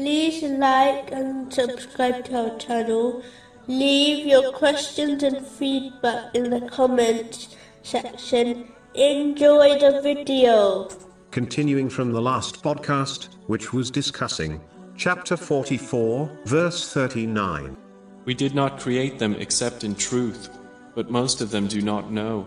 like and subscribe to our channel. Leave your questions and feedback in the comments section. Enjoy the video. Continuing from the last podcast, which was discussing chapter 44, verse 39. We did not create them except in truth, but most of them do not know.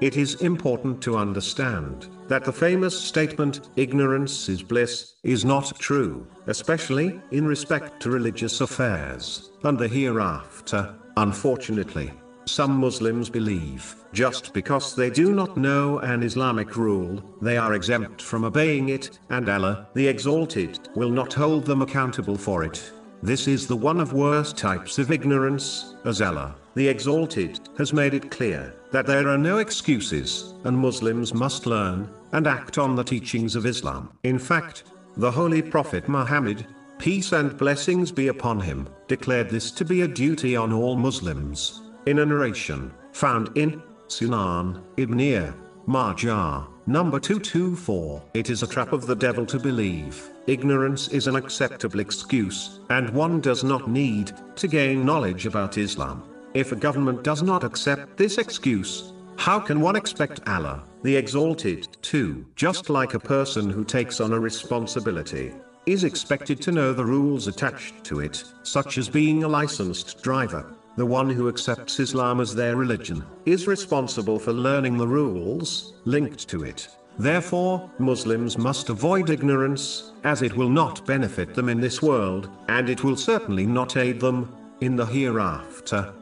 It is important to understand that the famous statement, ignorance is bliss, is not true, especially in respect to religious affairs and the hereafter, unfortunately. Some Muslims believe, just because they do not know an Islamic rule, they are exempt from obeying it, and Allah, the Exalted, will not hold them accountable for it. This is the one of worst types of ignorance, as Allah, the Exalted, has made it clear that there are no excuses, and Muslims must learn and act on the teachings of Islam. In fact, the Holy Prophet Muhammad, peace and blessings be upon him, declared this to be a duty on all Muslims. In a narration, found in Sunan, Ibn Majah, number 224. It is a trap of the devil to believe. Ignorance is an acceptable excuse, and one does not need to gain knowledge about Islam. If a government does not accept this excuse, how can one expect Allah, the Exalted, to, just like a person who takes on a responsibility, is expected to know the rules attached to it, such as being a licensed driver? The one who accepts Islam as their religion is responsible for learning the rules linked to it. Therefore, Muslims must avoid ignorance, as it will not benefit them in this world, and it will certainly not aid them in the hereafter.